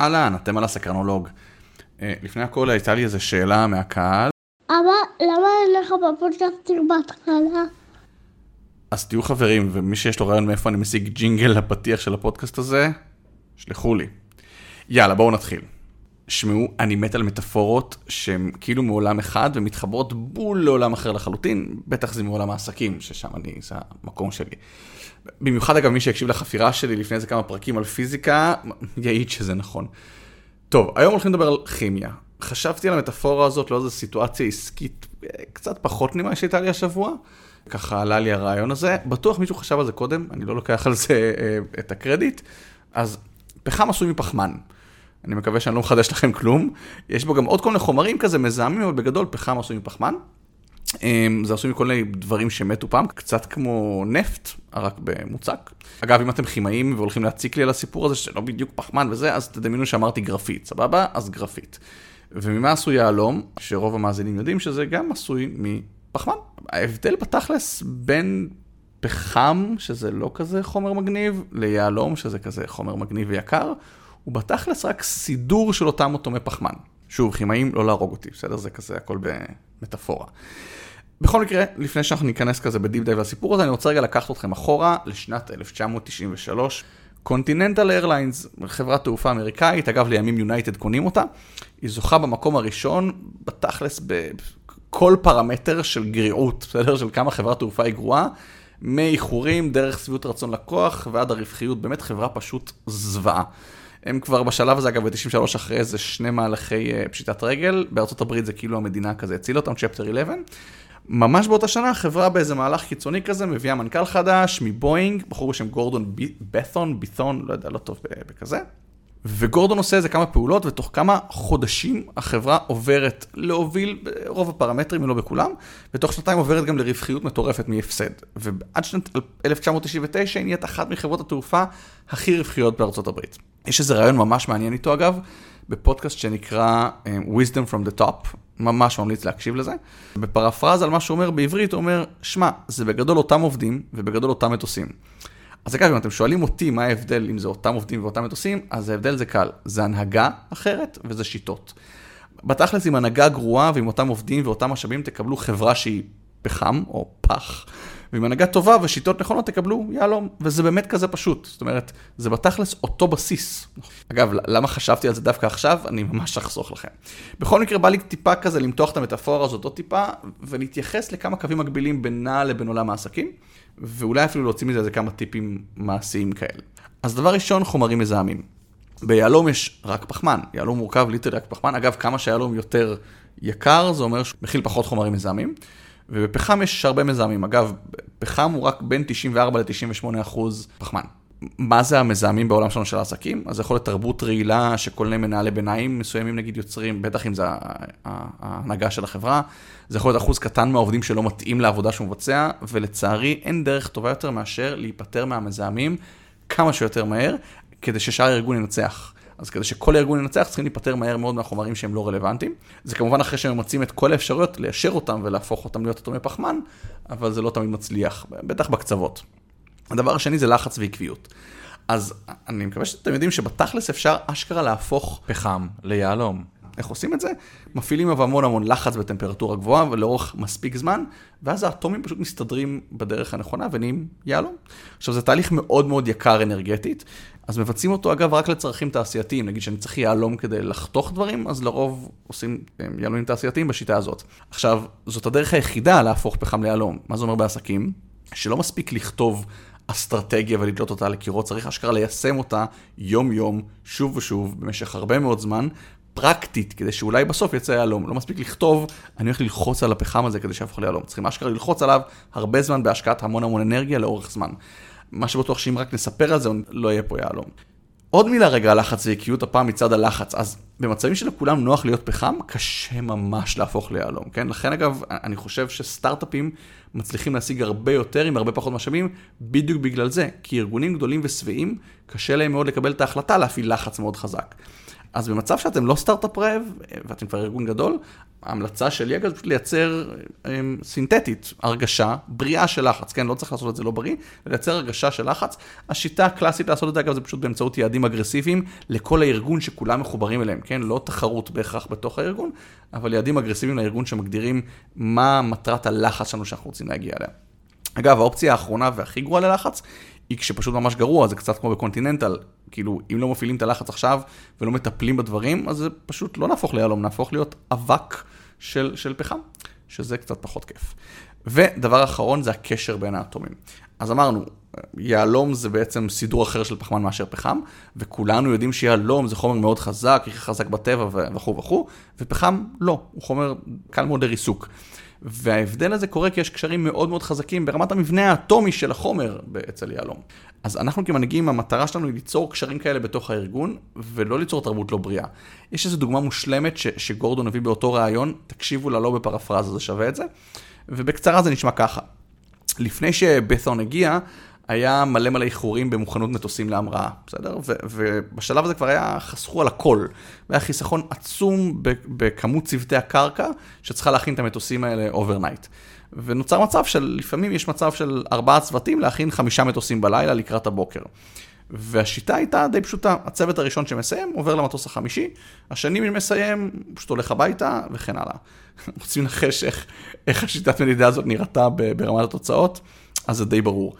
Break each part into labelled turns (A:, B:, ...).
A: אהלן, אתם על הסקרנולוג. אה, לפני הכל הייתה לי איזו שאלה מהקהל,
B: אבא, למה אין לך בפודקאסטים בהתחלה?
A: אז תהיו חברים, ומי שיש לו רעיון מאיפה אני משיג ג'ינגל לפתיח של הפודקאסט הזה, שלחו לי. יאללה, בואו נתחיל. שמעו, אני מת על מטאפורות שהן כאילו מעולם אחד ומתחברות בול לעולם אחר לחלוטין, בטח זה מעולם העסקים, ששם אני, זה המקום שלי. במיוחד אגב, מי שיקשיב לחפירה שלי לפני איזה כמה פרקים על פיזיקה, יעיד שזה נכון. טוב, היום הולכים לדבר על כימיה. חשבתי על המטאפורה הזאת לאיזו סיטואציה עסקית אה, קצת פחות ממה שהייתה לי השבוע. ככה עלה לי הרעיון הזה. בטוח מישהו חשב על זה קודם, אני לא לוקח על זה אה, את הקרדיט. אז פחם עשוי מפחמן. אני מקווה שאני לא מחדש לכם כלום. יש בו גם עוד כל מיני חומרים כזה מזהמים, אבל בגדול פחם עשוי מפחמן. אמ, זה עשוי מכל מיני דברים שמתו פעם, קצת כמו נפט, רק במוצק. אגב, אם אתם כימאים והולכים להציק לי על הסיפור הזה, שלא בדיוק פחמן וזה, אז תדמיינו שאמרתי גרפית, סבבה? אז גרפית. וממה עשוי יהלום? שרוב המאזינים יודעים שזה גם עשוי מפחמן. ההבדל בתכלס בין פחם, שזה לא כזה חומר מגניב, ליהלום, שזה כזה חומר מגניב ויקר, הוא בתכלס רק סידור של אותם אטומי פחמן. שוב, כימאים, לא להרוג אותי, בסדר? זה כזה הכל במטאפורה. בכל מקרה, לפני שאנחנו ניכנס כזה ב deep dive לסיפור הזה, אני רוצה רגע לקחת אתכם אחורה לשנת 1993. Continental Airlines, חברת תעופה אמריקאית, אגב לימים United קונים אותה, היא זוכה במקום הראשון, בתכלס בכל פרמטר של גריעות, בסדר? של כמה חברת תעופה היא גרועה, מאיחורים, דרך שביעות רצון לקוח ועד הרווחיות, באמת חברה פשוט זוועה. הם כבר בשלב הזה, אגב, ב-93 אחרי איזה שני מהלכי uh, פשיטת רגל, בארצות הברית זה כאילו המדינה כזה הצילה אותם, צ'פטר 11. ממש באותה שנה, חברה באיזה מהלך קיצוני כזה, מביאה מנכ"ל חדש מבואינג, בחור בשם גורדון בת'ון, בית'ון, לא יודע, לא טוב בכזה. וגורדון עושה איזה כמה פעולות, ותוך כמה חודשים החברה עוברת להוביל ברוב הפרמטרים, אם לא בכולם, ותוך שנתיים עוברת גם לרווחיות מטורפת מהפסד. ועד שנת 1999 היא נהיית אחת מחברות התעופה הכי רווחיות בארצות הברית. יש איזה רעיון ממש מעניין איתו אגב, בפודקאסט שנקרא um, Wisdom from the Top, ממש ממליץ להקשיב לזה. בפרפרז על מה שהוא אומר בעברית, הוא אומר, שמע, זה בגדול אותם עובדים ובגדול אותם מטוסים. אז אגב, אם אתם שואלים אותי מה ההבדל אם זה אותם עובדים ואותם מטוסים, אז ההבדל זה קל, זה הנהגה אחרת וזה שיטות. בתכלס עם הנהגה גרועה ועם אותם עובדים ואותם משאבים תקבלו חברה שהיא פחם או פח. ועם הנהגה טובה ושיטות נכונות תקבלו יהלום, וזה באמת כזה פשוט. זאת אומרת, זה בתכלס אותו בסיס. אגב, למה חשבתי על זה דווקא עכשיו? אני ממש אחסוך לכם. בכל מקרה, בא לי טיפה כזה למתוח את המטאפורה הזאת עוד טיפה, ולהתייחס לכמה קווים מקבילים בינה לבין עולם העסקים, ואולי אפילו להוציא מזה איזה כמה טיפים מעשיים כאלה. אז דבר ראשון, חומרים מזהמים. ביהלום יש רק פחמן, יהלום מורכב ליטר רק פחמן, אגב כמה שיהלום יותר יקר זה אומר שהוא מכיל פחות חומרים מזהמים, ובפחם יש הרבה מזהמים. אגב, פחם הוא רק בין 94 ל-98 אחוז פחמן. מה זה המזהמים בעולם שלנו של העסקים? אז זה יכול להיות תרבות רעילה שכל מיני מנהלי ביניים מסוימים נגיד יוצרים, בטח אם זה ההנהגה של החברה. זה יכול להיות אחוז קטן מהעובדים שלא מתאים לעבודה שהוא מבצע, ולצערי אין דרך טובה יותר מאשר להיפטר מהמזהמים כמה שיותר מהר, כדי ששאר הארגון ינצח. אז כדי שכל הארגון ינצח צריכים להיפטר מהר מאוד מהחומרים שהם לא רלוונטיים. זה כמובן אחרי שהם מוצאים את כל האפשרויות ליישר אותם ולהפוך אותם להיות אטומי פחמן, אבל זה לא תמיד מצליח, בטח בקצוות. הדבר השני זה לחץ ועקביות. אז אני מקווה שאתם יודעים שבתכלס אפשר אשכרה להפוך פחם ליהלום. איך עושים את זה? מפעילים אבל המון המון לחץ בטמפרטורה גבוהה ולאורך מספיק זמן, ואז האטומים פשוט מסתדרים בדרך הנכונה ונהיים יהלום. עכשיו זה תהליך מאוד מאוד יקר אנרגטית, אז מבצעים אותו אגב רק לצרכים תעשייתיים, נגיד שאני צריך יהלום כדי לחתוך דברים, אז לרוב עושים יהלומים תעשייתיים בשיטה הזאת. עכשיו, זאת הדרך היחידה להפוך פחם ליהלום. מה זה אומר בעסקים? שלא מספיק לכתוב אסטרטגיה ולתלות אותה לקירות, צריך אשכרה ליישם אותה יום-יום, שוב ושוב, במשך הרבה מאוד זמן, פרקטית, כדי שאולי בסוף יצא יהלום. לא מספיק לכתוב, אני הולך ללחוץ על הפחם הזה כדי שיהפוך ליהלום. צריכים אשכרה ללחוץ עליו הרבה זמן בהשקעת המון המון אנרגיה לאורך זמן. מה שבטוח שאם רק נספר על זה, לא יהיה פה יהלום. עוד מילה רגע על לחץ ועקביות, הפעם מצד הלחץ. אז במצבים שלכולם נוח להיות פחם, קשה ממש להפוך ליהלום, כן? לכן אגב, אני חושב שסטארט-אפים מצליחים להשיג הרבה יותר עם הרבה פחות משאבים, בדיוק בגלל זה. כי ארגונים גדולים ושבעים, קשה להם מאוד לקבל את ההחלטה להפעיל לחץ מאוד חזק. אז במצב שאתם לא סטארט-אפ רעב, ואתם כבר ארגון גדול, ההמלצה שלי אגב, פשוט לייצר הם, סינתטית, הרגשה בריאה של לחץ, כן? לא צריך לעשות את זה לא בריא, לייצר הרגשה של לחץ. השיטה הקלאסית לעשות את זה, אגב, זה פשוט באמצעות יעדים אגרסיביים לכל הארגון שכולם מחוברים אליהם, כן? לא תחרות בהכרח בתוך הארגון, אבל יעדים אגרסיביים לארגון שמגדירים מה מטרת הלחץ שלנו שאנחנו רוצים להגיע אליה. אגב, האופציה האחרונה והכי גרועה ללחץ, היא כשפשוט ממש גרוע, זה קצת כמו בקונטיננטל, כאילו, אם לא מפעילים את הלחץ עכשיו ולא מטפלים בדברים, אז זה פשוט לא נהפוך ליהלום, נהפוך להיות אבק של, של פחם, שזה קצת פחות כיף. ודבר אחרון זה הקשר בין האטומים. אז אמרנו, יהלום זה בעצם סידור אחר של פחמן מאשר פחם, וכולנו יודעים שיהלום זה חומר מאוד חזק, הכי חזק בטבע וכו' וכו', ופחם לא, הוא חומר קל מאוד לריסוק. וההבדל הזה קורה כי יש קשרים מאוד מאוד חזקים ברמת המבנה האטומי של החומר אצל יהלום. אז אנחנו כמנהיגים, המטרה שלנו היא ליצור קשרים כאלה בתוך הארגון, ולא ליצור תרבות לא בריאה. יש איזו דוגמה מושלמת ש- שגורדון הביא באותו ראיון, תקשיבו לה לא בפרפרזה, זה שווה את זה. ובקצרה זה נשמע ככה. לפני שבת'יון הגיע, היה מלא מלא איחורים במוכנות מטוסים להמראה, בסדר? ו- ובשלב הזה כבר היה, חסכו על הכל. והיה חיסכון עצום בכמות צוותי הקרקע שצריכה להכין את המטוסים האלה overnight. ונוצר מצב של, לפעמים יש מצב של ארבעה צוותים להכין חמישה מטוסים בלילה לקראת הבוקר. והשיטה הייתה די פשוטה, הצוות הראשון שמסיים עובר למטוס החמישי, השני שמסיים פשוט הולך הביתה וכן הלאה. רוצים לנחש איך, איך השיטת מדידה הזאת נראתה ברמת התוצאות? אז זה די ברור.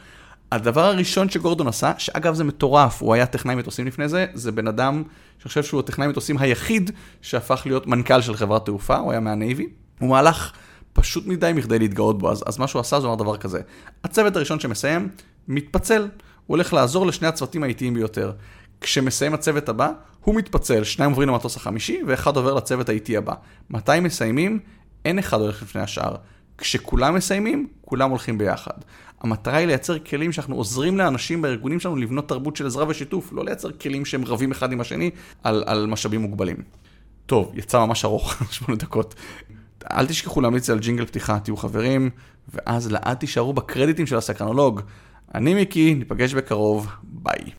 A: הדבר הראשון שגורדון עשה, שאגב זה מטורף, הוא היה טכנאי מטוסים לפני זה, זה בן אדם שאני חושב שהוא הטכנאי מטוסים היחיד שהפך להיות מנכ"ל של חברת תעופה, הוא היה מהנייבי. הוא מהלך פשוט מדי מכדי להתגאות בו, אז, אז מה שהוא עשה זה אומר דבר כזה. הצוות הראשון שמסיים, מתפצל, הוא הולך לעזור לשני הצוותים האיטיים ביותר. כשמסיים הצוות הבא, הוא מתפצל, שניים עוברים למטוס החמישי, ואחד עובר לצוות האיטי הבא. מתי מסיימים? אין אחד הולך לפני השאר. כשכולם מסיימים, כולם הולכים ביחד. המטרה היא לייצר כלים שאנחנו עוזרים לאנשים בארגונים שלנו לבנות תרבות של עזרה ושיתוף, לא לייצר כלים שהם רבים אחד עם השני על, על משאבים מוגבלים. טוב, יצא ממש ארוך, שמונה דקות. אל תשכחו להמליץ על ג'ינגל פתיחה, תהיו חברים, ואז לעד תישארו בקרדיטים של הסקרנולוג. אני מיקי, ניפגש בקרוב, ביי.